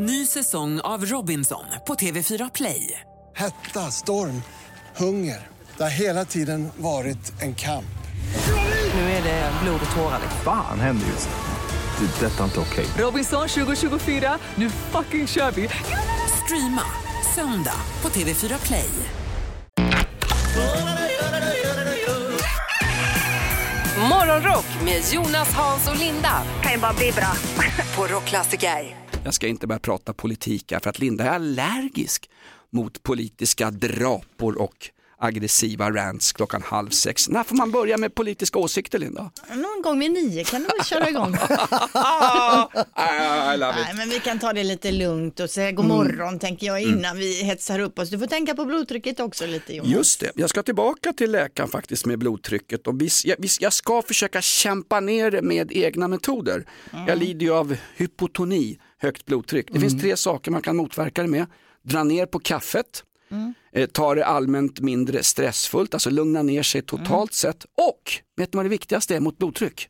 Ny säsong av Robinson på TV4 Play. Hetta, storm, hunger. Det har hela tiden varit en kamp. Nu är det blod och tårar. Fan händer just nu. Det. är Detta är inte okej. Robinson 2024, nu fucking kör vi! Streama söndag på TV4 Play. Morgonrock med Jonas, Hans och Linda kan ju bara bli bra. på Rockklassiker. Jag ska inte börja prata politik här för att Linda är allergisk mot politiska drapor och aggressiva rants klockan halv sex. När får man börja med politiska åsikter Linda? Någon gång vid nio kan du väl köra igång. Nej, men vi kan ta det lite lugnt och säga god morgon tänker jag innan vi hetsar upp oss. Du får tänka på blodtrycket också lite Jonas. Just det, jag ska tillbaka till läkaren faktiskt med blodtrycket och vi, jag, vi, jag ska försöka kämpa ner det med egna metoder. Jag lider ju av hypotoni, högt blodtryck. Det finns tre saker man kan motverka det med. Dra ner på kaffet, eh, ta det allmänt mindre stressfullt, alltså lugna ner sig totalt sett och, vet ni vad det viktigaste är mot blodtryck?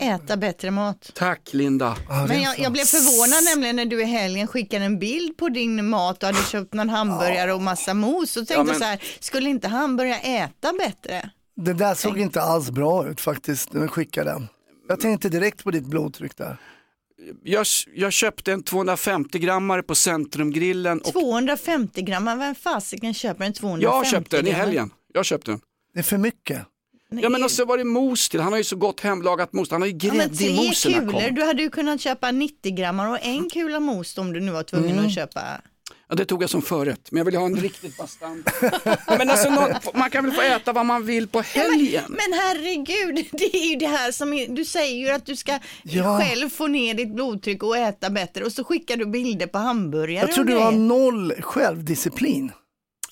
Äta bättre mat. Tack Linda. Men jag, jag blev förvånad nämligen när du i helgen skickade en bild på din mat och hade köpt någon hamburgare och massa mos. Och tänkte Ja, men- så här, skulle inte han börja äta bättre? Det där såg inte alls bra ut faktiskt när du skickade den. Jag tänkte direkt på ditt blodtryck där. Jag, jag köpte en 250 grammare på Centrumgrillen och 250 gram, men vem fasiken köper en 250 jag köpte den i helgen. Jag köpte den. Det är för mycket. Nej, Ja men och så var det mos till, han har ju så gott hemlagat mos, han har ju Ja, men grädde i tre mosen kulor, du hade ju kunnat köpa 90 grammar och en kula mos om du nu var tvungen Mm. att köpa. Ja det tog jag som förrätt, men jag vill ha en riktigt bastant. men alltså man kan väl få äta vad man vill på helgen? Men herregud, det är ju det här som är, du säger ju att du ska Ja. själv få ner ditt blodtryck och äta bättre och så skickar du bilder på hamburgare Jag tror du har noll självdisciplin.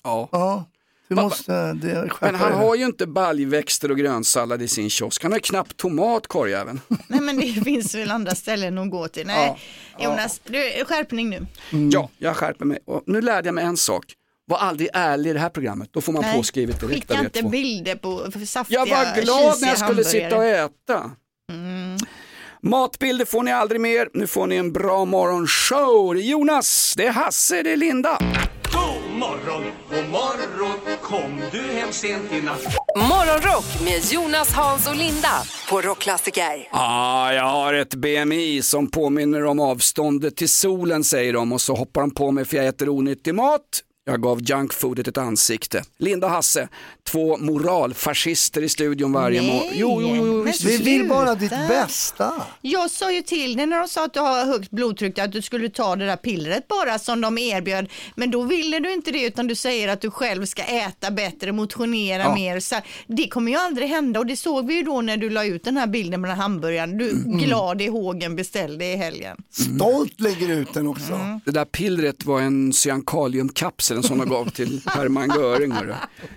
Ja. Ja, Va- måste det, Men han har ju inte baljväxter och grönsallad i sin kiosk, han har ju knappt tomat korjäveln. Nej men det finns väl andra ställen att gå till. Nej, Jonas, du, skärpning nu. Ja, jag skärper mig. Och nu lärde jag mig en sak. Var aldrig ärlig i det här programmet, då får man Nej, påskrivet direkt Skicka inte två. bilder på saftiga, Jag var glad när jag skulle sitta och hamburgare. äta. Matbilder får ni aldrig mer, nu får ni en bra morgonshow. Det är Jonas, det är Hasse, det är Linda. God morgon, god morgon, kom du hem sent i natt? Morgonrock med Jonas, Hans och Linda på Rockklassiker. Ah, jag har ett BMI som påminner om avståndet till solen säger de och så hoppar de på mig för jag äter onyttig mat. Jag gav junkfoodet ett ansikte. Linda och Hasse, två moralfascister i studion varje Nej, morgon. Jo, jo, jo, visst, Vi vill bara ditt bästa. Jag sa ju till dig när de sa att du har högt blodtryck att du skulle ta det där pillret bara som de erbjöd. Men då ville du inte det utan du säger att du själv ska äta bättre, motionera Ja. mer. Så det kommer ju aldrig hända och det såg vi ju då när du la ut den här bilden med den här hamburgaren. Du Mm. glad i hågen beställde i helgen. Stolt lägger ut den också. Mm. Det där pillret var en cyankaliumkapsel, en sån jag gav till Hermann Göring. hörru.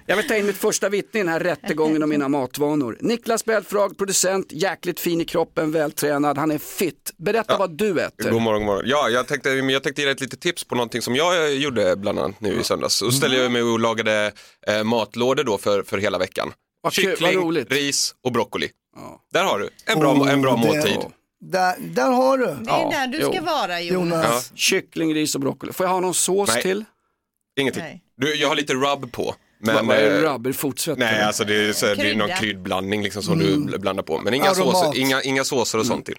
Jag vill ta in mitt första vittne i den här rättegången om mina matvanor. Niklas Belfrage, producent, jäkligt fin i kroppen, vältränad, han är fit. Berätta vad du äter. God morgon, god morgon. Ja, jag tänkte, jag tänkte ge dig ett litet tips på någonting som jag gjorde bland annat nu i söndags. Så ställde jag mig och lagade eh, matlådor då för, för hela veckan. Vad Kyckling, roligt. ris och broccoli. Där har du en bra, en bra Oh, det- måltid. Där, där har du. Det är Ja, där du jo. ska vara Jonas. Jonas. Kyckling, ris och broccoli. Får jag ha någon sås Nej. till? Ingenting. Nej. Du, jag har lite rub på. Men, vad, är eh, rubber, fotsvett? Nej, alltså det är, så, det är någon kryddblandning liksom som du bl- blandar på. Men inga, Aromat. såser, inga, inga såser och sånt till.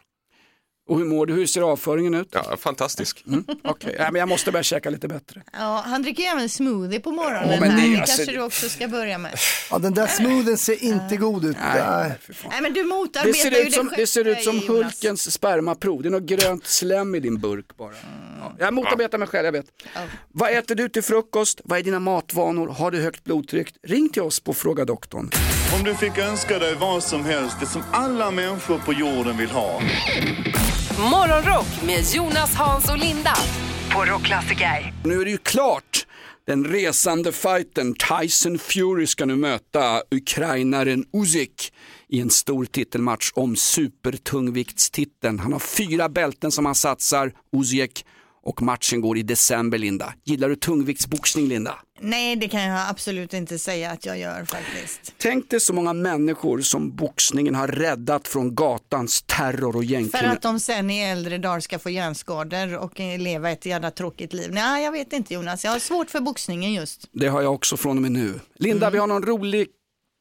Och hur mår du? Hur ser avföringen ut? Ja, fantastisk. Okej, Nej, men jag måste börja käka lite bättre. Ja, han dricker ju även smoothie på morgonen. Ja, men det- det alltså- kanske du också ska börja med. Ja, den där smoothen ser inte god ut. Nej. Nej, men du Det motarbetar ser ju ut som, det det ser ut som. Hulkens spermaprov. Det är något grönt slem i din burk bara. Ja, jag motarbetar mig själv, jag vet. Vad äter du till frukost? Vad är dina matvanor? Har du högt blodtryck? Ring till oss på Fråga Doktorn. Om du fick önska dig vad som helst, det som alla människor på jorden vill ha. Morgonrock med Jonas, Hans och Linda på Rockklassiker. Nu är det ju klart. Den resande fighten Tyson Fury ska nu möta ukrainaren Uzik i en stor titelmatch om supertungviktstiteln. Han har fyra bälten som han satsar, Uzik och matchen går i december Linda. Gillar du tungviktsboxning Linda? Nej, det kan jag absolut inte säga att jag gör faktiskt. Tänk dig så många människor som boxningen har räddat från gatans terror och För gängkriminalitet. att de sen i äldre dagar ska få hjärnskador och eh, leva ett jävla tråkigt liv. Nej, jag vet inte Jonas. Jag har svårt för boxningen just. Det har jag också från och med nu. Linda, vi har någon rolig,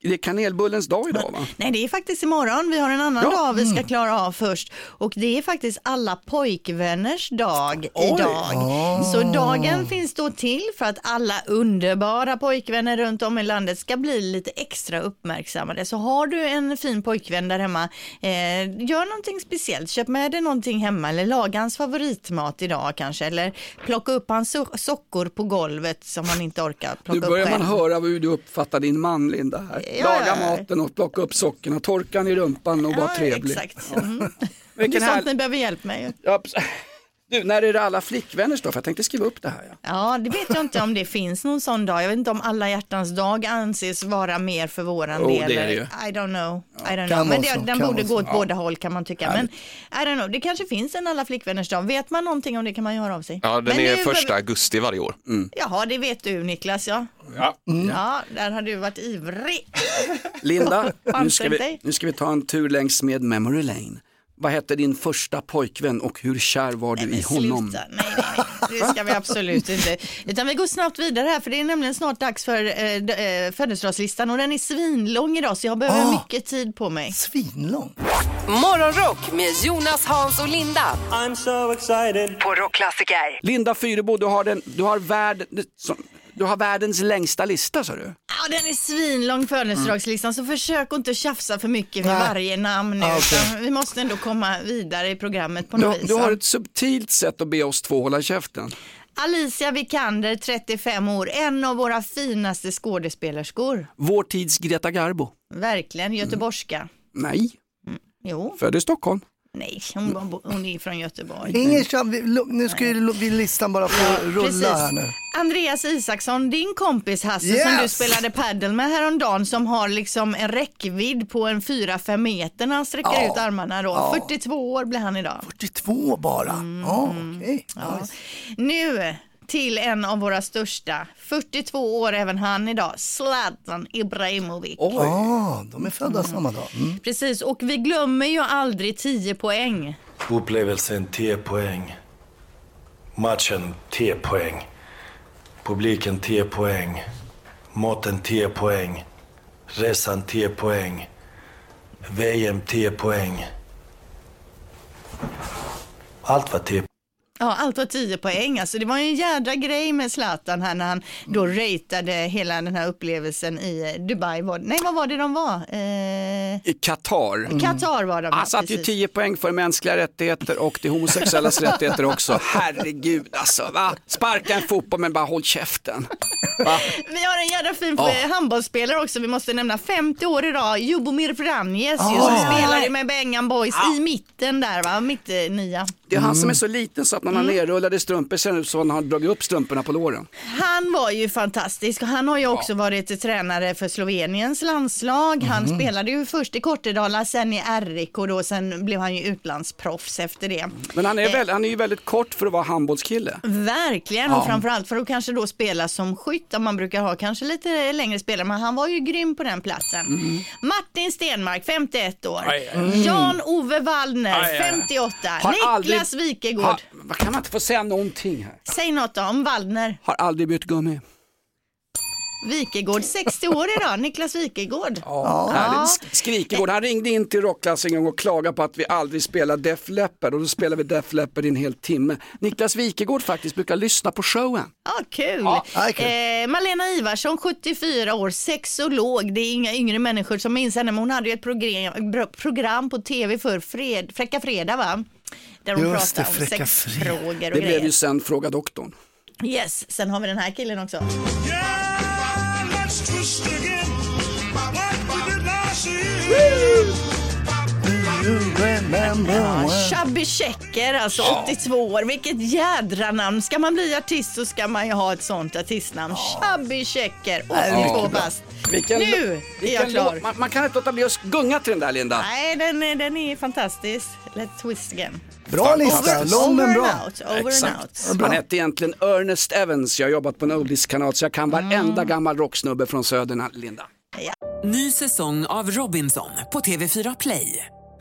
det är kanelbullens dag idag va? Nej, det är faktiskt imorgon. Vi har en annan Ja. dag vi ska klara av först. Och det är faktiskt alla pojkvänners dag idag. Så dagen finns då till för att alla underbara pojkvänner runt om i landet ska bli lite extra uppmärksammade. Så har du en fin pojkvän där hemma, eh, gör någonting speciellt. Köp med dig någonting hemma eller laga hans favoritmat idag kanske. Eller plocka upp hans so- sockor på golvet som man inte orkar plocka Nu upp börjar man själv. höra hur du uppfattar din man Linda. Här. Ja, Laga ja, maten och plocka upp sockorna, torka i rumpan och vara Ja, trevlig. Exakt. Mm. Det är sånt här... ni behöver hjälp med. ja. Du, när är det alla flickvänners dag? För jag tänkte skriva upp det här. Ja. Ja, det vet jag inte om det finns någon sån dag. Jag vet inte om alla hjärtans dag anses vara mer för våran Jo, del. det är det ju. I don't know. I don't kan know. Men det, så, den kan borde gå så. åt båda håll kan man tycka. Men I don't know, det kanske finns en alla flickvänners dag. Vet man någonting om det kan man göra av sig. Ja, den Men är nu första augusti varje år. Jaha, det vet du Niklas ja. Ja. Ja, där har du varit ivrig. Linda, nu ska, vi, nu ska vi ta en tur längs med Memory Lane. Vad hette din första pojkvän och hur kär var du i Men honom? Sluta. Nej, nej, nej, det ska vi absolut inte. Utan vi går snabbt vidare här för det är nämligen snart dags för eh, eh, födelsedagslistan och den är svinlång idag så jag behöver Ah. mycket tid på mig. Svinlång. Morgonrock med Jonas, Hans och Linda. I'm so excited. På Rockklassiker. Linda Fyrebo, du har, den, du, har värld, som- du har världens längsta lista sa du. Ja, den är svinlång födelsedagslistan så försök inte tjafsa för mycket Nej. varje namn nu. Ah, utan Vi måste ändå komma vidare i programmet på Du, något vis. du har ett subtilt sätt att be oss två hålla käften. Alicia Vikander, 35 år, en av våra finaste skådespelerskor. Vår tids Greta Garbo. Verkligen, Mm. göteborgska. Nej, Jo, född i Stockholm. Nej, hon, hon är från Göteborg. Ingen lo- nu ska ju vi listan bara få rulla här nu. Andreas Isaksson, din kompis Hasse som Yes! du spelade paddel med häromdagen som har liksom en räckvidd på en 4-5 meter när han sträcker Ja. ut armarna då. Ja. 42 år blir han idag. 42 bara. Ja, okej. Ja. Nu till en av våra största, 42 år även han idag, Zlatan Ibrahimovic. Ja, de är födda samma dag. Mm. Precis, och vi glömmer ju aldrig 10 poäng. Upplevelsen 10 poäng. Matchen 10 poäng. Publiken 10 poäng. Maten 10 poäng. Resan 10 poäng. VM 10 poäng. Allt var 10 Ja, allt var 10 poäng. Alltså, det var ju en jädra grej med Zlatan här när han då ratade hela den här upplevelsen i Dubai. Var, nej, vad var det de var? Eh, I Qatar. Qatar var de. Han satte ju. 10 poäng för mänskliga rättigheter och de homosexuellas rättigheter också. Herregud alltså, va? Sparka en fotboll men bara håll käften. Va? Vi har en jädra fin eh, handbollsspelare också. Vi måste nämna 50 år idag. Jubomir Vranjes ju, Ah. som spelade med Bengan Boys i mitten där, va? mitt eh, nia. Det är han Mm. som är så liten så att han har nerrullade strumpor ser ut som han har dragit upp strumporna på låren. Han var ju fantastisk och han har ju också varit tränare för Sloveniens landslag. Han Mhm. spelade ju först i Kortedala, sen i RIK och då sen blev han ju utlandsproffs efter det. Men han är, Eh, väl, han är ju väldigt kort för att vara handbollskille. Verkligen, och framförallt för att kanske då spela som skytt, där man brukar ha kanske lite längre spelare, men han var ju grym på den platsen. Mm. Martin Stenmark, 51 år. Aj. Jan-Ove Wallner, Aj, aj, aj. 58. Har Niklas aldrig- Wikegård. Vad kan man inte få säga någonting här? Säg något då om Wallner. Har aldrig bytt gummi. Wikegård, 60 år idag. Niklas Wikegård. Ja. Sk- Skrikegård, han ringde in till rockklass en gång och klagade på att vi aldrig spelar Def Leppard och då spelar vi Def Leppard i en hel timme. Niklas Wikegård faktiskt brukar lyssna på showen. Ja, kul. Ja, Eh, Malena Ivarsson, 74 år, sexolog. Det är inga yngre människor som minns henne, men hon hade ju ett program, program på tv för fred, Fräcka Fredag, va? Där hon Just pratade det, om sexfrågor och Det blev grejer. ju sen Fråga doktorn. Yes, sen har vi den här killen också. Let's year. remember Ja. Chubby Checker, alltså 82 år. Vilket jädra namn. Ska man bli artist så ska man ju ha ett sånt artistnamn. Chubby Checker, 82 bast. Vilken- Nu är jag klar. Man, man kan inte låta bli att gunga till den där Linda. Nej, den, är- den är fantastisk. Let's twist again. Bra lista, lång men bra. out, over and out. Han hette egentligen Ernest Evans. Jag har jobbat på en oldies-kanal så jag kan varenda gammal rocksnubbe från södern, Linda. Ny säsong av Robinson på TV4 Play.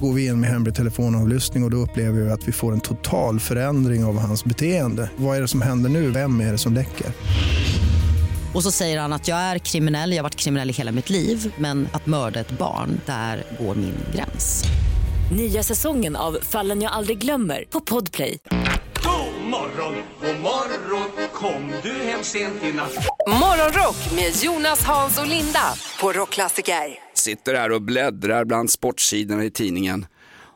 Går vi in med hemlig telefonavlyssning och, och då upplever vi att vi får en total förändring av hans beteende. Vad är det som händer nu? Vem är det som läcker? Och så säger han att jag är kriminell, jag har varit kriminell i hela mitt liv men att mörda ett barn, där går min gräns. Nya säsongen av Fallen jag aldrig glömmer på Podplay. God morgon, god morgon Kom du hem sent i natt Morgonrock med Jonas, Hans och Linda på Rockklassiker. Sitter här och bläddrar bland sportsidorna i tidningen.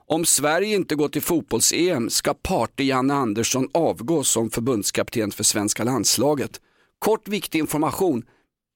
Om Sverige inte går till fotbolls-EM ska Party-Janne Andersson avgå som förbundskapten för svenska landslaget. Kort viktig information.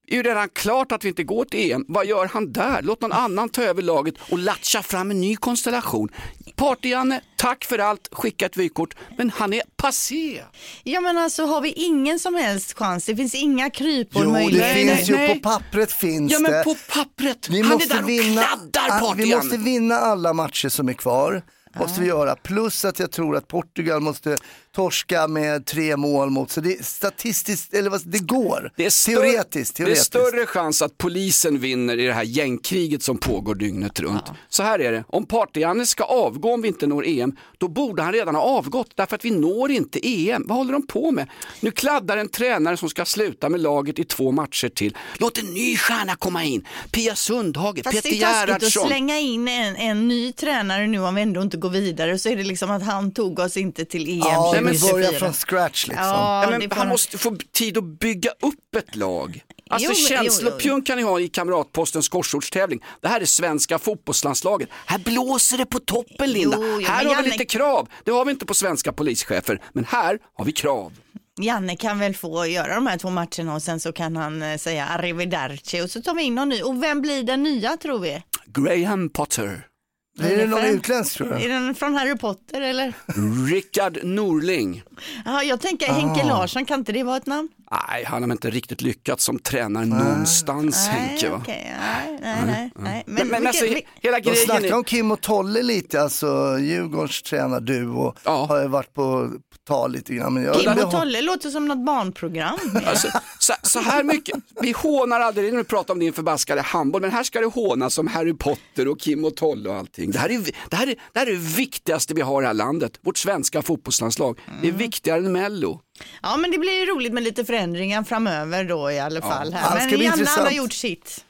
Det är ju redan klart att vi inte går till EM. Vad gör han där? Låt någon annan ta över laget och latcha fram en ny konstellation. Party-Janne, tack för allt, skicka ett vykort. Men han är passé. Ja men alltså har vi ingen som helst chans? Det finns inga kryphål Jo, det möjligheter. finns ju på pappret finns Ja men det. på pappret, Vi han måste, är där och vinna, kladdar Ah, Party vi måste vinna alla matcher som är kvar. Måste vi göra. Plus att jag tror att Portugal måste torska med tre mål mot, så det är statistiskt, eller vad, det går. Det är större- teoretiskt, Det är teoretiskt. större chans att polisen vinner i det här gängkriget som pågår dygnet runt. Så här är det, om Party-Janne ska avgå om vi inte når EM, då borde han redan ha avgått därför att vi når inte EM. Vad håller de på med? Nu kladdar en tränare som ska sluta med laget i två matcher till. Låt en ny stjärna komma in. Pia Sundhage, Fast Peter det är taskigt att Gerhardsson. slänga in en, en ny tränare nu om vi ändå inte går vidare så är det liksom att han tog oss inte till EM Ja, men 2024. börja från scratch liksom. Ja, Ja, men får han måste få tid att bygga upp ett lag. Alltså känslopjunk kan ni ha i Kamratpostens korsordstävling. Det här är svenska fotbollslandslaget. Här blåser det på toppen Linda. Jo, jo, här har vi Janne- lite krav. Det har vi inte på svenska polischefer. Men här har vi krav. Janne kan väl få göra de här två matcherna och sen så kan han eh, säga arrivederci och så tar vi in någon ny. Och vem blir den nya tror vi? Graham Potter. Är det någon utländsk tror Är du? den från Harry Potter eller? Rickard Norling. Ja, jag tänker Henke Ah. Larsson, kan inte det vara ett namn? Nej, han har inte riktigt lyckats som tränare någonstans Henke. Va? okej, nej, nej, nej, nej. Men, men vilken- alltså, he- hela De grejen är... om Kim och Tolle lite, alltså Djurgårdens tränarduo har ju varit på tal lite grann. Men jag, Kim jag- och Tolle låter som något barnprogram. Alltså, så, så här mycket, vi hånar aldrig när vi pratar om din förbaskade handboll, men här ska det hånas om Harry Potter och Kim och Tolle och allting. Det här är det, här är, det, här är det viktigaste vi har i det här landet, vårt svenska fotbollslandslag. Det är Mm. viktigare än Mello. Ja, men det blir ju roligt med lite förändringar framöver då i alla fall. Ja, Här. Men Janne han har gjort sitt.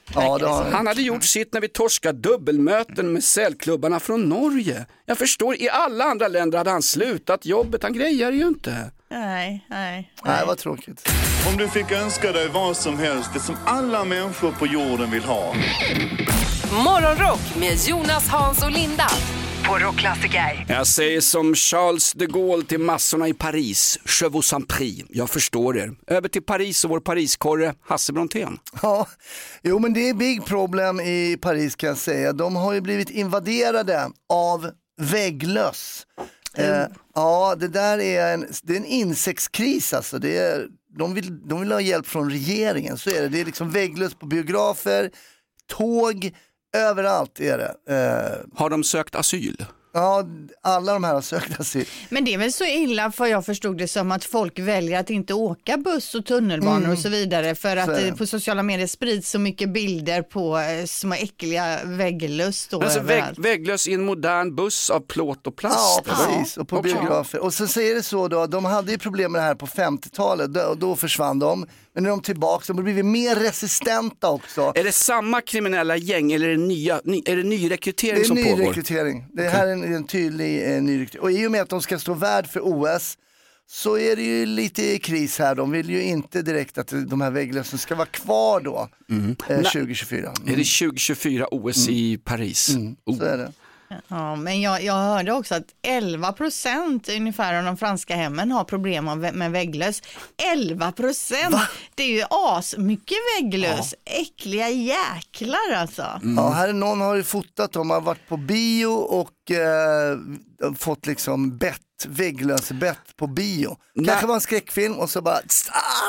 Han hade gjort sitt när vi torskade dubbelmöten med sälklubbarna från Norge. Jag förstår, i alla andra länder hade han slutat jobbet, han grejar ju inte. Nej, nej. Nej, vad tråkigt. Om du fick önska dig vad som helst, det som alla människor på jorden vill ha. Morgonrock med Jonas, Hans och Linda på Rockklassiker. Jag säger som Charles de Gaulle till massorna i Paris, je vous en prie, jag förstår er. Över till Paris och vår Pariskorre Hasse Brontén. Ja, jo men det är big problem i Paris kan jag säga. De har ju blivit invaderade av vägglöss. Eh, ja, det där är en, det är en insektskris alltså. Det är, de, vill, de vill ha hjälp från regeringen, så är det. Det är liksom vägglöss på biografer, tåg, överallt är det. Eh, har de sökt asyl? Ja, alla de här har sökt asyl. Men det är väl så illa för jag förstod det som att folk väljer att inte åka buss och tunnelbanor Mm. och så vidare för att är det. på sociala medier sprids så mycket bilder på eh, små äckliga vägglöss Alltså vägg, överallt. vägglös i en modern buss av plåt och plast. Ja, precis. Och på biografer. Och så säger det så då, de hade ju problem med det här på 50-talet då- och då försvann de. Men nu är de tillbaka, de har blivit mer resistenta också. Är det samma kriminella gäng eller är det, nya, ny, är det nyrekrytering Det är som pågår? nyrekrytering. Det här är en en tydlig eh, nyriktning. Och i och med att de ska stå värd för OS så är det ju lite kris här. De vill ju inte direkt att de här vägglössen ska vara kvar då eh, 2024. Är det 2024 OS i Paris? Oh. Så är det. Ja, men jag, jag hörde också att 11 procent ungefär av de franska hemmen har problem med vägglöss. 11 procent! Det är ju asmycket vägglöss. Äckliga jäklar alltså. Ja, här är någon har ju fotat, de har varit på bio och eh, fått liksom bett, vägglössbett på bio. Kanske var en skräckfilm och så bara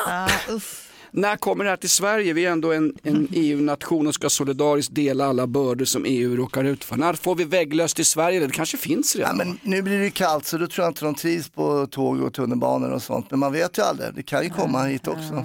Ja, uff. När kommer det här till Sverige? Vi är ändå en, en EU-nation och ska solidariskt dela alla bördor som EU råkar ut för. När får vi vägglöss till Sverige? Det kanske finns redan. Ja, men nu blir det kallt så då tror jag inte de trivs på tåg och tunnelbanor och sånt. Men man vet ju aldrig, det kan ju komma hit också.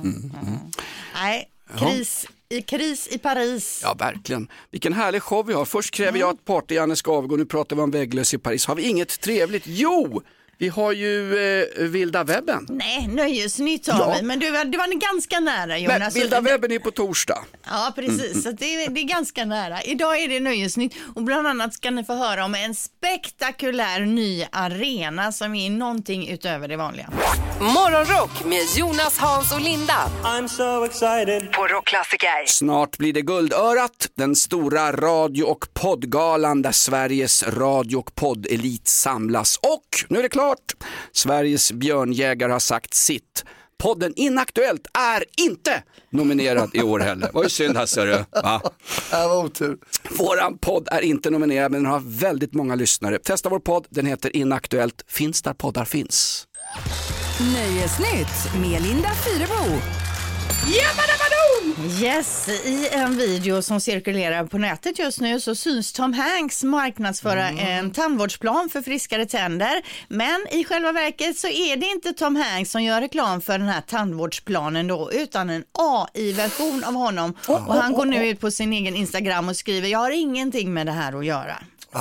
Nej, kris i, kris i Paris. Ja, verkligen. Vilken härlig show vi har. Först kräver jag att party-Janne ska avgå. Nu pratar vi om vägglöss i Paris. Har vi inget trevligt? Jo, vi har ju eh, vilda webben. Nej, nöjesnytt har Ja. vi, men du, var- det var ganska nära Men Jonas. vilda webben är på torsdag. Ja, precis. Mm, Så det, är, det är ganska nära. Idag är det nöjesnytt och bland annat ska ni få höra om en spektakulär ny arena som är någonting utöver det vanliga. Morgonrock med Jonas, Hans och Linda. I'm so excited. På Rockklassiker. Snart blir det Guldörat, den stora radio och poddgalan där Sveriges radio och poddelit samlas. Och nu är det klart, Sveriges björnjägare har sagt sitt. Podden Inaktuellt är inte nominerad i år heller. Vad synd Hasse du. Va? Det var otur. Våran podd är inte nominerad men den har väldigt många lyssnare. Testa vår podd, den heter Inaktuellt, finns där poddar finns. Nöjesnytt med Linda Fyrebo. Yes, i en video som cirkulerar på nätet just nu så syns Tom Hanks marknadsföra en tandvårdsplan för friskare tänder. Men i själva verket så är det inte Tom Hanks som gör reklam för den här tandvårdsplanen då, utan en AI-version av honom. Och han går nu ut på sin egen Instagram och skriver, jag har ingenting med det här att göra.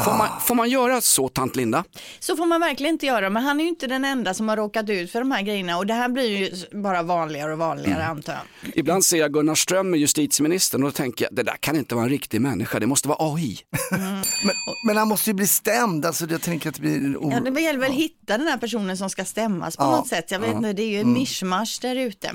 Får man, får man göra så, tant Linda? Så får man verkligen inte göra, men han är ju inte den enda som har råkat ut för de här grejerna och det här blir ju bara vanligare och vanligare antar jag. Ibland ser jag Gunnar Ström med justitieministern och då tänker jag, det där kan inte vara en riktig människa, det måste vara AI. Men, men han måste ju bli stämd, alltså jag tänker att det blir... Ja, det gäller väl att hitta den här personen som ska stämmas på Ja, något sätt. Jag vet ja. inte, det är ju en Mm. mischmasch där ute.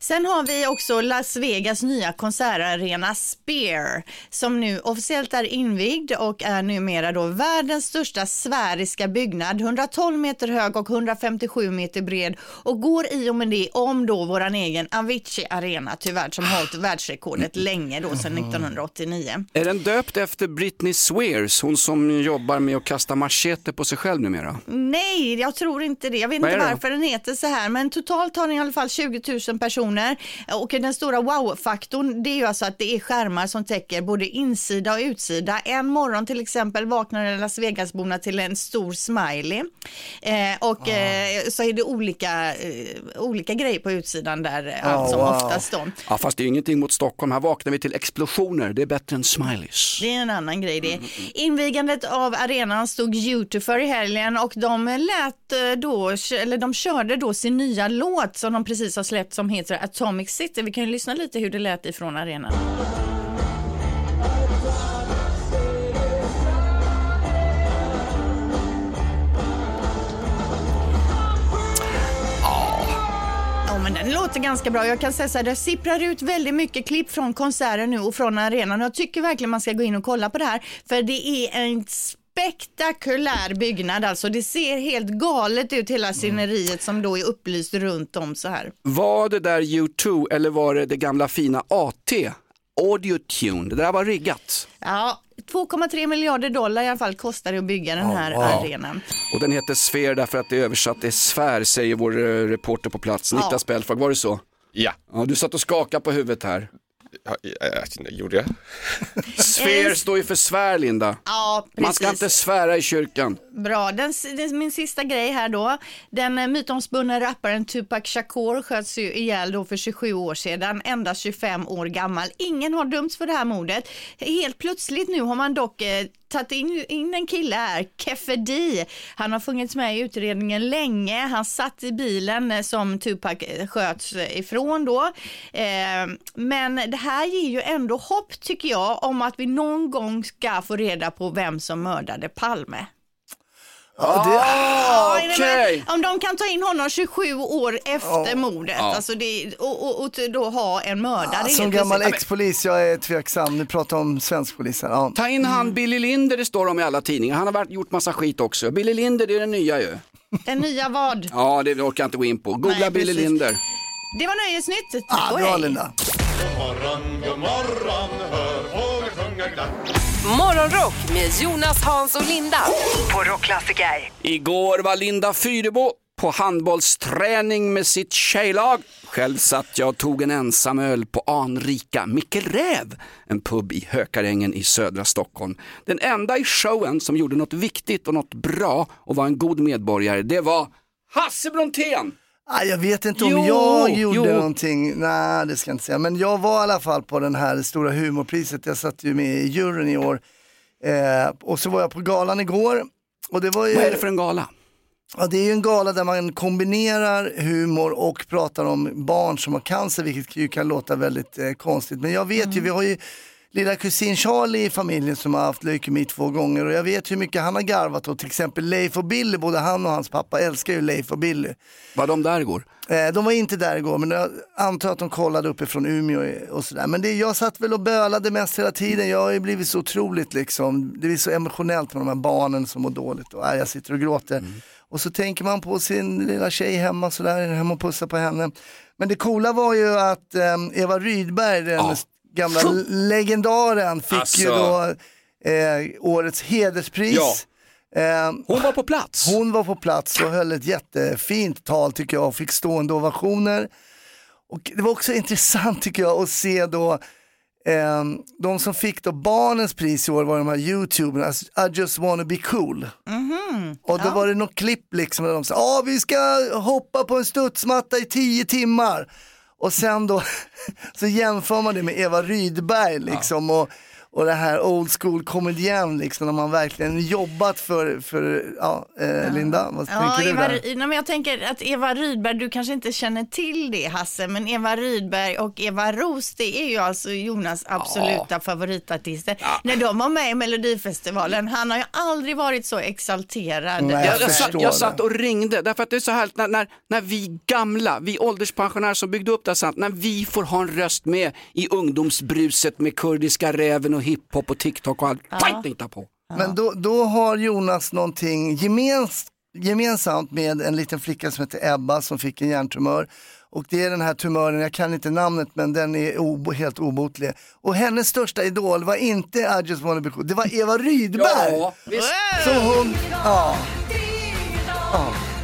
Sen har vi också Las Vegas nya konsertarena Spear som nu officiellt är invigd och är numera då världens största sfäriska byggnad, 112 meter hög och 157 meter bred och går i och med det om då våran egen Avicii Arena tyvärr som hållit världsrekordet länge då sedan 1989. Är den döpt efter Britney Swears, hon som jobbar med att kasta machete på sig själv numera? Nej, jag tror inte det. Jag vet Vad inte varför den heter så här, men totalt har den i alla fall 20 000 personer. Och den stora wow-faktorn, det är ju alltså att det är skärmar som täcker både insida och utsida. En morgon till exempel vaknade Las Vegas-borna till en stor smiley. Eh, och eh, så är det olika, eh, olika grejer på utsidan där, eh, allt som oftast då. Ja, fast det är ingenting mot Stockholm, här vaknar vi till explosioner, det är bättre än smileys. Det är en annan grej det. Invigandet av arenan stod YouTube för i helgen och de lät eh, då, eller de körde då sin nya låt som de precis har släppt som heter Atomic City. Vi kan ju lyssna lite hur det lät ifrån arenan. Låter ganska bra. Jag kan säga så här, det sipprar ut väldigt mycket klipp från konserten nu och från arenan. Jag tycker verkligen man ska gå in och kolla på det här, för det är en spektakulär byggnad. Alltså det ser helt galet ut hela sceneriet som då är upplyst runt om så här. Var det där U2 eller var det det gamla fina AT? Audio Tune, det där var riggat. Ja, 2,3 miljarder dollar i alla fall kostar det att bygga den här wow. arenan. Och den heter Sfär därför att det är översatt är sfär, säger vår eh, reporter på plats. Ja. Niklas Belfrage, var det så? Ja. ja. Du satt och skakade på huvudet här. Gjorde jag? Sfär står ju för svär, Linda. Ja, Man ska precis. inte svära i kyrkan. Bra, den, den, min sista grej här då. Den eh, mytomspunna rapparen Tupac Shakur sköts ju ihjäl då för 27 år sedan, endast 25 år gammal. Ingen har dömts för det här mordet. Helt plötsligt nu har man dock eh, tagit in, in en kille här, Keffedi. Han har funnits med i utredningen länge. Han satt i bilen eh, som Tupac eh, sköts ifrån då. Eh, men det här ger ju ändå hopp tycker jag om att vi någon gång ska få reda på vem som mördade Palme. Ja, det, nej, men okej. Om de kan ta in honom 27 år efter Ja. mordet Ja. alltså det, och, och, och då ha en mördare som helt gammal ex-polis, jag är tveksam. Nu pratar om svensk polis här. Ja. Ta in han Billy Linder, det står om i alla tidningar. Han har varit, gjort massa skit också. Billy Linder, det är den nya ju. Den nya vad? Ja, det orkar jag inte gå in på. Googla Nej, Billy precis. Linder. Det var nöjesnytt. Tack Ah, och bra hej. Linda. God morgon, god morgon, hör fåglar sjunga glatt. Morgonrock med Jonas, Hans och Linda på Rockklassiker. Igår var Linda Fyrebo på handbollsträning med sitt tjejlag. Själv satt jag och tog en ensam öl på anrika Micke Räv, en pub i Hökarängen i södra Stockholm. Den enda i showen som gjorde något viktigt och något bra och var en god medborgare, det var Hasse Brontén. Ah, jag vet inte om Jo, jag gjorde jo. någonting, nej det ska jag inte säga. Men jag var i alla fall på den här stora humorpriset, jag satt ju med i juryn i år. Eh, och så var jag på galan igår. Och det var ju... Vad är det för en gala? Ja, det är ju en gala där man kombinerar humor och pratar om barn som har cancer, vilket ju kan låta väldigt eh, konstigt. Men jag vet ju, vi har ju lilla kusin Charlie i familjen som har haft leukemi två gånger och jag vet hur mycket han har garvat åt till exempel Leif och Billy, både han och hans pappa älskar ju Leif och Billy. Var de där igår? Eh, de var inte där igår men jag antar att de kollade uppifrån Umeå och sådär. Men det, jag satt väl och bölade mest hela tiden, jag har ju blivit så otroligt liksom, det är så emotionellt med de här barnen som mår dåligt och äh, jag sitter och gråter. Och så tänker man på sin lilla tjej hemma sådär, hemma och pussar på henne. Men det coola var ju att eh, Eva Rydberg, den gamla legendaren, fick Alltså. ju då eh, årets hederspris. Ja. Eh, Hon var på plats. Hon var på plats och höll ett jättefint tal tycker jag och fick stående ovationer. Och det var också intressant tycker jag att se då eh, de som fick då barnens pris i år var de här youtuberna, I just wanna be cool. Och då var det något klipp liksom där de sa, ja vi ska hoppa på en studsmatta i tio timmar. Och sen då så jämför man det med Eva Rydberg liksom och, och det här old school komedien liksom när man verkligen jobbat för, för ja, eh, Linda, vad Ja, tänker du Eva, där? Ry- nej, men jag tänker att Eva Rydberg, du kanske inte känner till det Hasse, men Eva Rydberg och Eva Ros, det är ju alltså Jonas absoluta favoritartister. När de var med i Melodifestivalen, han har ju aldrig varit så exalterad. jag, jag, över- satt, jag satt och ringde, därför att det är så härligt när, när, när vi gamla, vi ålderspensionärer som byggde upp det här när vi får ha en röst med i ungdomsbruset med kurdiska räven och hiphop och TikTok och allt. Fight inte på. Men då, då har Jonas någonting gemens, gemensamt med en liten flicka som heter Ebba som fick en hjärntumör. Och det är den här tumören, jag kan inte namnet men den är obo, helt obotlig. Och hennes största idol var inte I just wanna be cool, det var Eva Rydberg. Ja, visst. Så hon, ja. ja.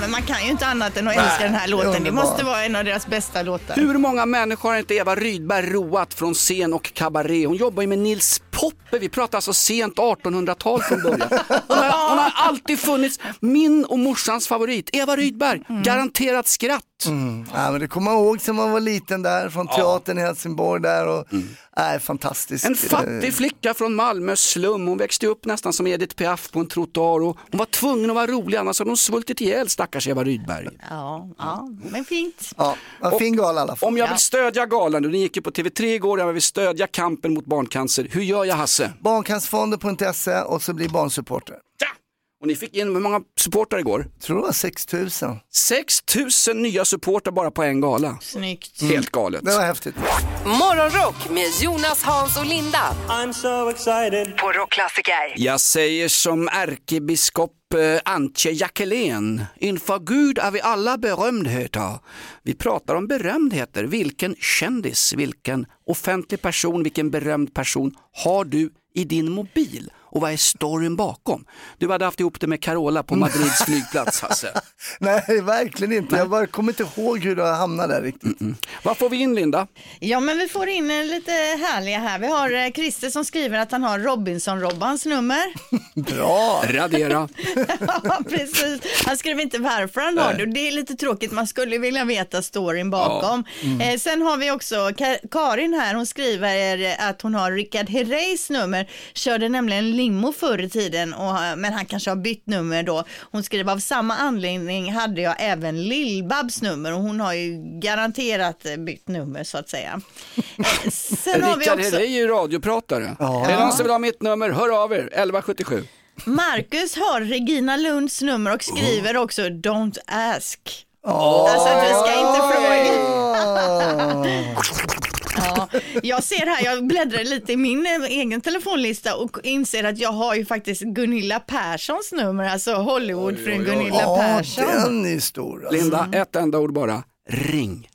Men man kan ju inte annat än att Nej, älska den här låten. Det underbart. måste vara en av deras bästa låtar. Hur många människor har inte Eva Rydberg roat från scen och kabaré? Hon jobbar ju med Nils Poppe, vi pratar alltså sent 1800-tal från början. Hon har, hon har alltid funnits, min och morsans favorit, Eva Rydberg, garanterat skratt. Mm. Ja, men det kommer jag ihåg sen man var liten där från teatern i Helsingborg där och, nej, fantastiskt. En fattig flicka från Malmös slum, hon växte upp nästan som Edith Piaf på en trottoar och hon var tvungen att vara rolig annars hade hon svultit ihjäl stackars Eva Rydberg. Ja, ja, men fint. Ja, en fin gala i alla fall. Om jag vill Ja. stödja galan, den gick ju på TV3 igår, jag vill stödja kampen mot barncancer, hur gör jag Hasse? Barncancerfonden.se och så blir barnsupporter. Och ni fick in hur många supportrar igår? tror det var 6000. 6000 nya supportrar bara på en gala. Snyggt. Helt galet. Det var häftigt. Morgonrock med Jonas, Hans och Linda I'm so excited. på Rockklassiker. Jag säger som ärkebiskop eh, Antje Jackelén, inför Gud är vi alla berömdheter. Vi pratar om berömdheter, vilken kändis, vilken offentlig person, vilken berömd person har du i din mobil? Och vad är storyn bakom? Du hade haft ihop det med Carola på Madrids flygplats Hasse. Nej, verkligen inte. Jag bara kommer inte ihåg hur det hamnade där riktigt. Vad får vi in Linda? Ja, men vi får in eh, lite härliga här. Vi har eh, Christer som skriver att han har Robinson-Robbans nummer. Bra! Radera. ja, precis. Han skriver inte varför han har det och det är lite tråkigt. Man skulle vilja veta storyn bakom. Ja. Mm. Eh, sen har vi också Ka- Karin här. Hon skriver att hon har Richard Herreys nummer. Körde nämligen limo förr i tiden, och, men han kanske har bytt nummer då. Hon skriver av samma anledning hade jag även Lill-Babs nummer och hon har ju garanterat eh, bytt nummer så att säga. Eh, Sen har vi Rickard också... Herrey är ju radiopratare. Ja. Är det någon som vill ha mitt nummer, hör av er, 1177. Marcus har Regina Lunds nummer och skriver också Don't ask. Åh. Alltså du ska inte fråga. Ja, jag ser här, jag bläddrar lite i min egen telefonlista och inser att jag har ju faktiskt Gunilla Perssons nummer, alltså Hollywoodfrun Gunilla Ja, Persson. den är stor. Alltså. Linda, ett enda ord bara, ring.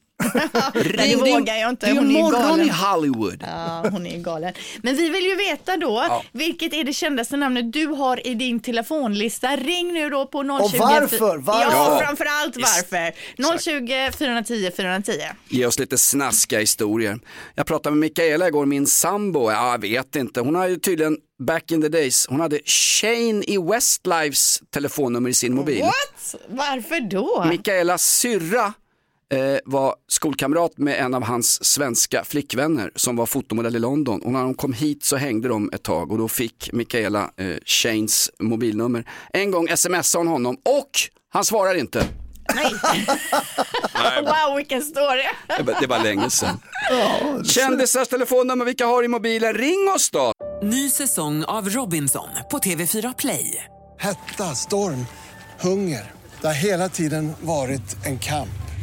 Nej, det vågar jag inte. Det är Hon är ju morgon galen. i Hollywood. Ja, hon är galen. Men vi vill ju veta då, vilket är det kändaste namnet du har i din telefonlista? Ring nu då på 020... Och varför? Varför? Ja, Ja. framför allt varför. 020 410 410. Ge oss lite snaskiga historier. Jag pratade med Mikaela igår, min sambo. Ja, jag vet inte, hon har ju tydligen back in the days, hon hade Shane i Westlifes telefonnummer i sin mobil. What? Varför då? Mikaelas syrra eh, var skolkamrat med en av hans svenska flickvänner som var fotomodell i London. Och när de kom hit så hängde de ett tag och då fick Mikaela eh, Shanes mobilnummer. En gång smsade hon honom och han svarar inte. wow, vilken story. Det var, det var länge sedan. Kändisars telefonnummer, vilka har i mobilen? Ring oss då! Ny säsong av Robinson på TV4 Play. Hetta, storm, hunger. Det har hela tiden varit en kamp.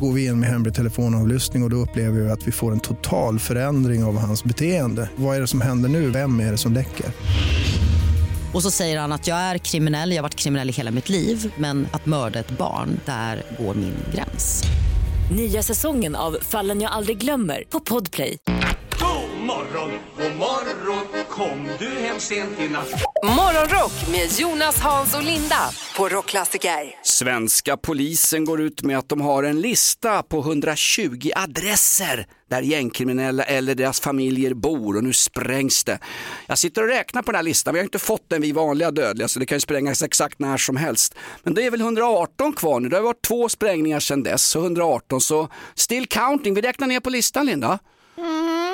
Går vi in med hemlig telefonavlyssning och, och då upplever vi att vi får en total förändring av hans beteende. Vad är det som händer nu? Vem är det som läcker? Och så säger han att jag är kriminell, jag har varit kriminell i hela mitt liv men att mörda ett barn, där går min gräns. Nya säsongen av Fallen jag aldrig glömmer på Podplay. God morgon, god morgon Kom du hem sent i natt Morgonrock med Jonas, Hans och Linda på Rockklassiker. Svenska polisen går ut med att de har en lista på 120 adresser där gängkriminella eller deras familjer bor och nu sprängs det. Jag sitter och räknar på den här listan, vi har inte fått den vi vanliga dödliga så det kan ju sprängas exakt när som helst. Men det är väl 118 kvar nu, det har varit två sprängningar sedan dess, så 118 så still counting, vi räknar ner på listan Linda.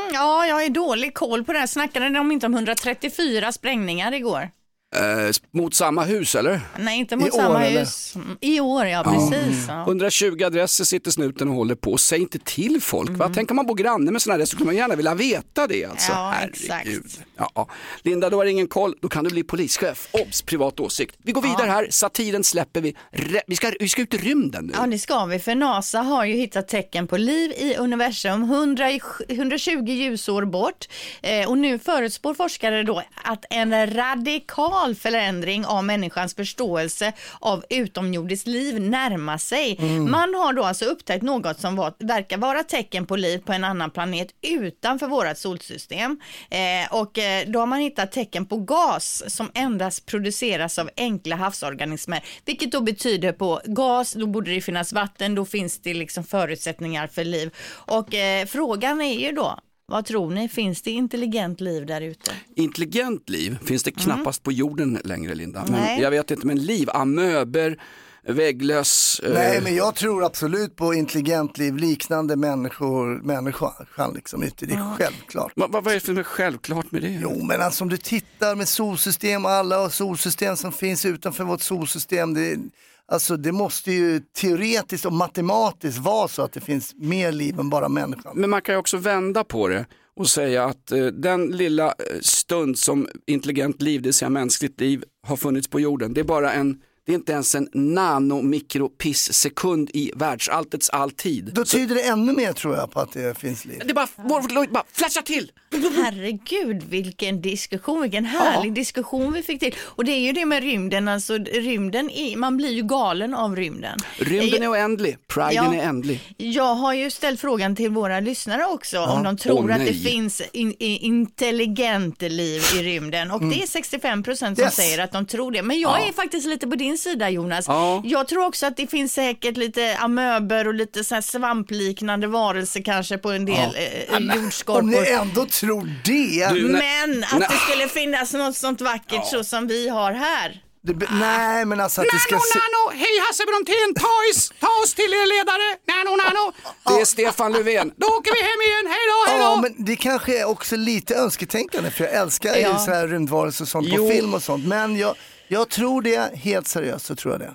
Mm, ja, jag är dålig koll på det här. Snackade de inte om 134 sprängningar igår? Eh, mot samma hus eller? Nej, inte mot I år, samma eller? hus. Mm, I år, ja precis. Ja. 120 adresser sitter snuten och håller på. Säg inte till folk. Va? Tänk om man bor granne med sådana adresser så skulle man gärna vilja veta det. Alltså. Ja, Herregud. Ja, ja. Linda, du har ingen koll. Då kan du bli polischef. Obs! Privat åsikt. Vi går vidare här. Satiren släpper vi. Re- Vi ska, vi ska ut i rymden nu. Ja, det ska vi, för NASA har ju hittat tecken på liv i universum 100, i- 120 ljusår bort. Eh, och nu förutspår forskare då att en radikal förändring av människans förståelse av utomjordiskt liv närmar sig. Mm. Man har då alltså upptäckt något som var, verkar vara tecken på liv på en annan planet utanför vårt solsystem. Eh, och eh, då har man hittat tecken på gas som endast produceras av enkla havsorganismer, vilket då betyder på gas, då borde det finnas vatten, då finns det liksom förutsättningar för liv. Och eh, frågan är ju då, vad tror ni, finns det intelligent liv där ute? Intelligent liv finns det knappast på jorden längre Linda. Men Nej. jag vet inte, men liv, amöber, vägglöss. eh, Nej, men jag tror absolut på intelligent liv liknande människor, människan liksom. inte. Det är självklart. Vad, vad är det som är självklart med det? Jo, men alltså om du tittar med solsystem och alla solsystem som finns utanför vårt solsystem. Det, alltså det måste ju teoretiskt och matematiskt vara så att det finns mer liv än bara människan. Men man kan ju också vända på det och säga att eh, den lilla eh, stund som intelligent liv, det vill säga mänskligt liv, har funnits på jorden, det är bara en det är inte ens en nanomikropiss-sekund i världsalltets alltid. Då tyder det ännu mer tror jag på att det finns liv. Det är bara, bara, bara flasha till! Herregud vilken diskussion, vilken härlig diskussion vi fick till. Och det är ju det med rymden, alltså rymden, är, man blir ju galen av rymden. Rymden är oändlig, priden Ja. är ändlig. Jag har ju ställt frågan till våra lyssnare också Ja. om de tror Åh, att det finns in, intelligent liv i rymden och Mm. det är 65 procent som Yes. säger att de tror det. Men jag Ja. är faktiskt lite på din din sida Jonas. Ja. Jag tror också att det finns säkert lite amöber och lite så här svampliknande varelser kanske på en del Ja. eh, jordskorpor. Om ni ändå tror det. Men att det skulle finnas något sånt vackert så som vi har här. Det, be- nej men alltså att det ska Nano, se... nano, hej Hasse Brontén, ta oss, ta oss till er ledare, nano, nano. Det är Stefan Löfven. Då åker vi hem igen, hej då, hej då. Ja, men det kanske är också lite önsketänkande för jag älskar ju Ja. så här rymdvarelser och sånt Jo. på film och sånt. Men jag, jag tror det, helt seriöst så tror jag det.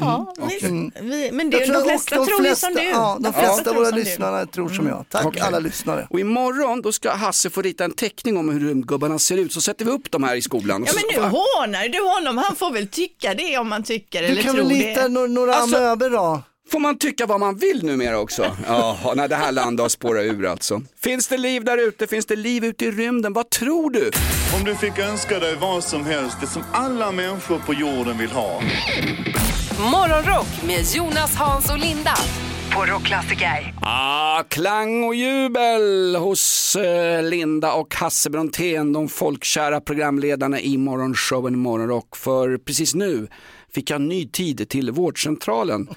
Ja, visst. Mm. Vi, men det, tror- de flesta de tror ju som du. Ja, de flesta flesta av tror våra som du. lyssnare tror som jag. Tack Okej. alla lyssnare. Och imorgon då ska Hasse få rita en teckning om hur rymdgubbarna ser ut så sätter vi upp dem här i skolan. Ja men nu hånar du honom, han får väl tycka det om man tycker Du eller kan tror väl lita det. några, några Alltså- amöber då? Får man tycka vad man vill numera också? Jaha, när det här landet har spårat ur alltså. Finns det liv där ute? Finns det liv ute i rymden? Vad tror du? Om du fick önska dig vad som helst, det som alla människor på jorden vill ha. Morgonrock med Jonas, Hans och Linda på Rockklassiker. Ah, klang och jubel hos eh, Linda och Hasse Brontén, de folkkära programledarna i morgonshowen Morgonrock. För precis nu fick jag ny tid till vårdcentralen.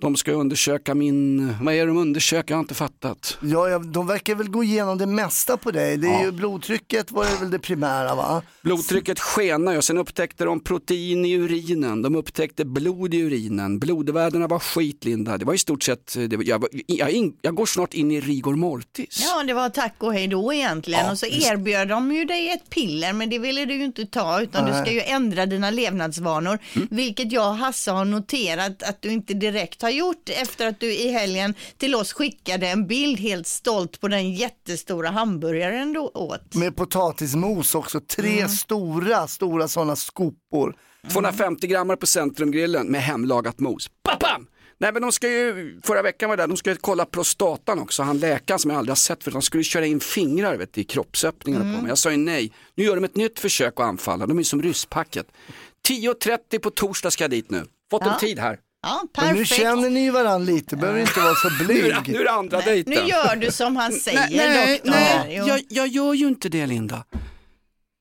De ska undersöka min, vad är det de undersöker? Jag har inte fattat. Ja, ja, de verkar väl gå igenom det mesta på dig. Det är ju blodtrycket var det väl det primära va? Blodtrycket skenar ju sen upptäckte de protein i urinen, de upptäckte blod i urinen, blodvärdena var skit Linda. Det var i stort sett, det var, jag, jag, in, jag går snart in i rigor mortis. Ja, det var tack och hej då egentligen. Ja, och så erbjöd de ju dig ett piller, men det ville du ju inte ta, utan du Nej. ska ju ändra dina levnadsvanor, Mm. vilket jag och Hasse har noterat att du inte direkt har gjort efter att du i helgen till oss skickade en bild helt stolt på den jättestora hamburgaren du åt. Med potatismos också. Tre Mm. stora, stora sådana skopor. 250 grammar på Centrumgrillen med hemlagat mos. Bam! Nej men de ska ju, förra veckan var jag där, de ska ju kolla prostatan också. Han läkaren som jag aldrig har sett för de skulle köra in fingrar vet, i kroppsöppningarna på mig. Jag sa ju nej. Nu gör de ett nytt försök att anfalla, de är som rysspacket. 10.30 på torsdag ska jag dit nu. Fått en Ja. tid här. Ja, Men nu perfekt. känner ni varandra lite, behöver inte vara så Nu blyg. nu är det andra dejten. Nu gör du som han säger, nej, nej, doktorn. nej jag, jag gör ju inte det Linda.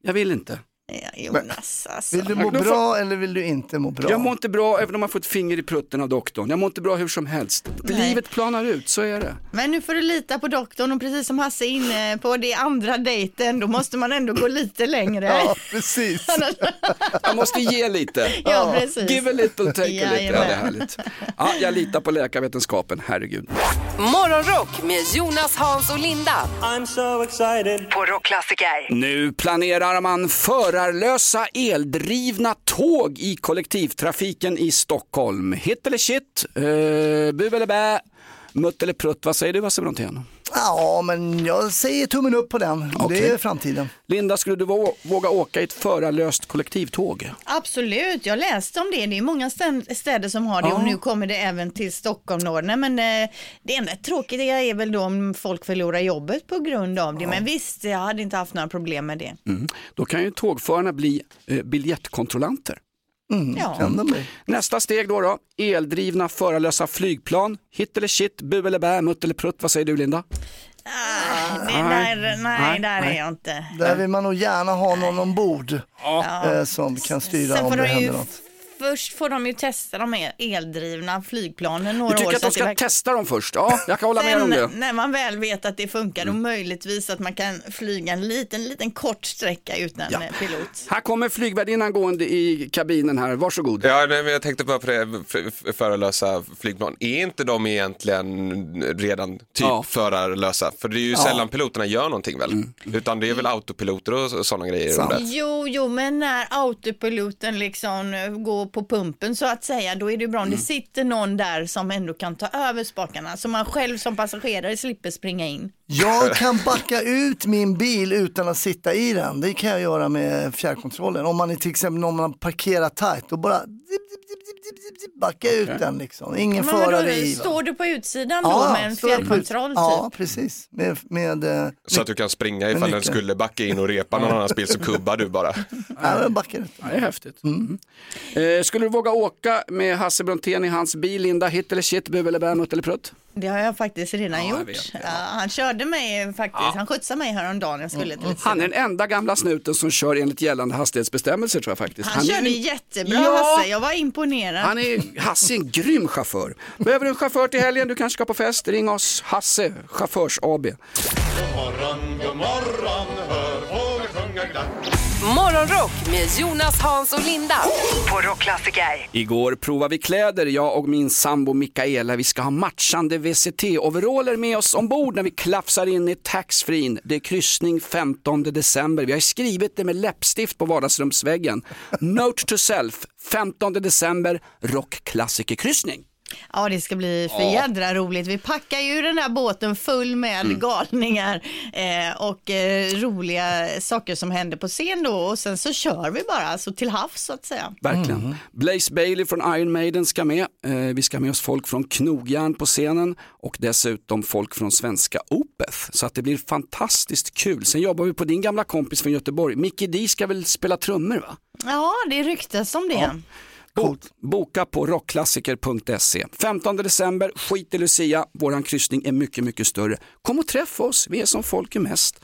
Jag vill inte. Ja, Jonas alltså. Vill du må bra eller vill du inte må bra? Jag mår inte bra även om man får ett finger i prutten av doktorn. Jag mår inte bra hur som helst. Nej. Livet planar ut, så är det. Men nu får du lita på doktorn och precis som Hasse är inne på det andra dejten, då måste man ändå gå lite längre. Ja, precis. Jag måste ge lite. Ja, precis. Give a little, take a little. Ja, det är härligt. Ja, jag litar på läkarvetenskapen, herregud. Morgonrock med Jonas, Hans och Linda I'm so excited. på Rockklassiker. Nu planerar man förarlösa eldrivna tåg i kollektivtrafiken i Stockholm. Hit eller shit, uh, bu eller bä, mutt eller prutt. Vad säger du Hasse Brontén? Ja, men jag säger tummen upp på den. Okej. Det är framtiden. Linda, skulle du vå- våga åka i ett förarlöst kollektivtåg? Absolut, jag läste om det. Det är många stä- städer som har det Ja. och nu kommer det även till Stockholm. Då. Nej, men, eh, det enda tråkiga är väl då om folk förlorar jobbet på grund av det. Men visst, jag hade inte haft några problem med det. Mm. Då kan ju tågförarna bli eh, biljettkontrollanter. Mm, Ja. Nästa steg då, då eldrivna förarlösa flygplan. Hit eller shit, bu eller bä, mutt eller prutt. Vad säger du Linda? Ah, Nej. där, nej, Nej, där nej. är jag inte. Där vill man nog gärna ha någon ombord Ja. eh, som kan styra Sen om det händer något. Först får de ju testa de här eldrivna flygplanen några Du tycker år. att de ska verkar- testa dem först? Ja, jag kan hålla med om Sen det. Mm. när man väl vet att det funkar och möjligtvis att man kan flyga en liten, liten kort sträcka utan Ja. pilot. Här kommer flygvärdinnan gående i kabinen här, varsågod. Ja, nej, men jag tänkte bara på det förarlösa flygplan. Är inte de egentligen redan typ Ja. förarlösa? För det är ju sällan piloterna gör någonting väl? Mm. Utan det är väl autopiloter och så- sådana grejer. Jo, jo, men när autopiloten liksom går på pumpen så att säga, då är det bra om Mm. det sitter någon där som ändå kan ta över spakarna, så man själv som passagerare slipper springa in. Jag kan backa ut min bil utan att sitta i den. Det kan jag göra med fjärrkontrollen. Om man är till exempel om man parkerar tajt och bara backa ut den liksom. Ingen Men förare i. står du på utsidan då Ja, med en fjärrkontroll Ja, typ? precis. Med, med, eh, Så att du kan springa ifall den skulle backa in och repa någon annans bil så kubbar du bara. ja, jag backar ut. Ja, det är häftigt. Mm. Eh, skulle du våga åka med Hasse Brontén i hans bil, Linda, hit eller shit, bu eller bä, mutt eller prutt? Det har jag faktiskt redan Ja, gjort. vet, ja. han körde mig faktiskt, han skjutsade mig häromdagen. Jag skulle till Han är den enda gamla snuten som kör enligt gällande hastighetsbestämmelser tror jag faktiskt. Han, är körde ju- jättebra Ja. Hasse, jag var imponerad. Han är, Hasse är en grym chaufför. Behöver du en chaufför till helgen, du kanske ska på fest, ring oss, Hasse, Chaufförs AB. God morgon, god morgon, hör fåglar sjunga glatt. Morgonrock med Jonas, Hans och Linda på Rockklassiker. Igår provade vi kläder, jag och min sambo Mikaela. Vi ska ha matchande VCT-overaller med oss ombord när vi klafsar in i taxfree. Det är kryssning 15 december. Vi har skrivit det med läppstift på vardagsrumsväggen. Note to self, 15 december, rockklassikerkryssning. Ja, det ska bli för Ja. jädra roligt. Vi packar ju den här båten full med Mm. galningar eh, och eh, roliga saker som händer på scen då och sen så kör vi bara, alltså till havs så att säga. Verkligen. Blaze Bailey från Iron Maiden ska med. Eh, vi ska med oss folk från Knogjärn på scenen och dessutom folk från svenska Opeth. Så att det blir fantastiskt kul. Sen jobbar vi på din gamla kompis från Göteborg. Mickey D ska väl spela trummor va? Ja, det ryktas om det. Bo boka på rockklassiker.se. 15 december, skit i Lucia, våran kryssning är mycket, mycket större. Kom och träffa oss, vi är som folk är mest.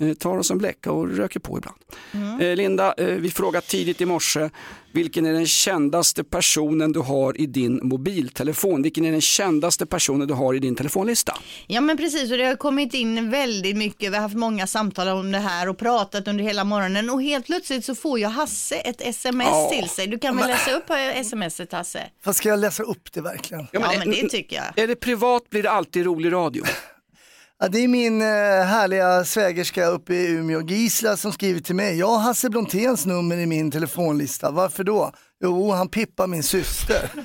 Eh, tar oss en bläcka och röker på ibland. Eh, Linda, eh, vi frågade tidigt i morse, vilken är den kändaste personen du har i din mobiltelefon? Vilken är den kändaste personen du har i din telefonlista? Ja men precis och det har kommit in väldigt mycket. Vi har haft många samtal om det här och pratat under hela morgonen och helt plötsligt så får ju Hasse ett sms Ja. till sig. Du kan väl Men- läsa upp smset Hasse? Fast ska jag läsa upp det verkligen? Ja men, det tycker jag. Är det privat blir det alltid rolig radio. Ja, det är min eh, härliga svägerska uppe i Umeå, Gisla, som skriver till mig. Jag har Hasse Bronténs nummer i min telefonlista. Varför då? Jo, han pippar min syster.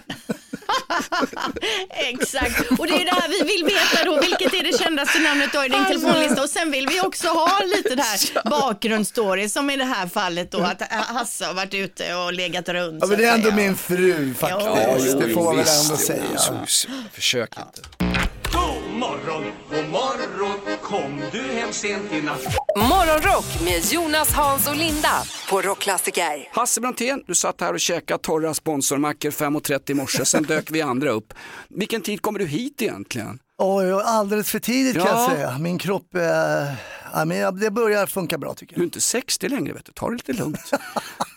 Exakt, och det är det här vi vill veta då, vilket är det kändaste namnet har i din telefonlista och sen vill vi också ha lite det här bakgrundsstory som i det här fallet då att Hasse har varit ute och legat runt. Ja, men det är ändå min fru faktiskt. det får man väl ändå säga. Försök inte. Morgon, god morgon, kom du hem sent i natt? Morgonrock med Jonas, Hans och Linda på Rockklassiker. Hasse Brontén, du satt här och käkade torra sponsormackor 5.30 i morse, sen dök vi andra upp. Vilken tid kommer du hit egentligen? Oj, alldeles för tidigt kan Ja. jag säga. Min kropp, eh, ja, men det börjar funka bra tycker jag. Du är inte 60 längre, vet du. ta det lite lugnt.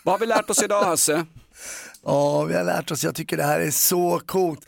Vad har vi lärt oss idag Hasse? Ja, vi har lärt oss, jag tycker det här är så coolt.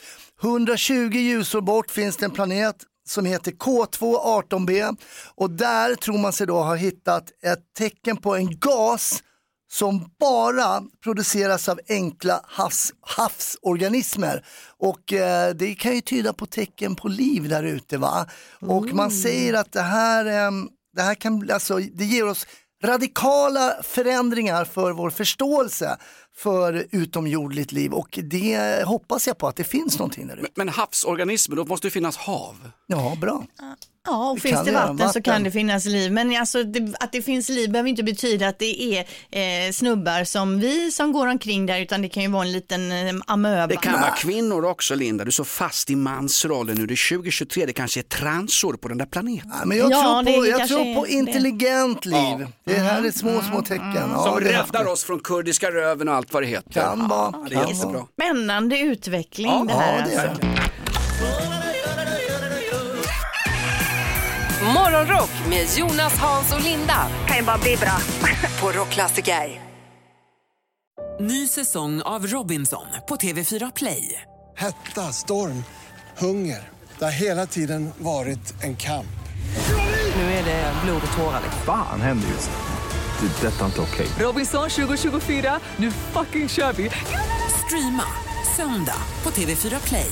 120 ljusår bort finns det en planet som heter K2-18b och där tror man sig då ha hittat ett tecken på en gas som bara produceras av enkla havs, havsorganismer. Och eh, det kan ju tyda på tecken på liv där ute va. Och man säger att det här, eh, det här kan, alltså, det ger oss radikala förändringar för vår förståelse för utomjordligt liv och det hoppas jag på att det finns någonting där ute. Men havsorganismer, då måste det finnas hav. Ja, bra. Ja, och Det finns kan det göra, vatten, så vatten. kan det finnas liv. Men alltså, det, att det finns liv behöver inte betyda att det är eh, snubbar som vi som går omkring där, utan det kan ju vara en liten eh, amöba. Det kan vara kvinnor också Linda, du är så fast i mansrollen nu. Det är 2023, det kanske är transor på den där planeten. Ja, men jag Ja, tror det på, jag tror på är det. intelligent liv. Ja. Det här är små, små tecken. Ja, Som räddar oss från kurdiska röven och allt vad det heter. Kan vara, Ja, det kan är jättebra. vara. Spännande utveckling Ja, det här ja, det är alltså. Morgonrock med Jonas, Hans och Linda. Kan ju bara bli bra. på Rockklassiker. Ny säsong av Robinson på TV4 Play. Hetta, storm, hunger. Det har hela tiden varit en kamp. Nu är det blod och tårar. Fan händer just nu. Det. är Detta är inte okej. Robinson 2024, nu fucking kör vi! Streama söndag på TV4 Play.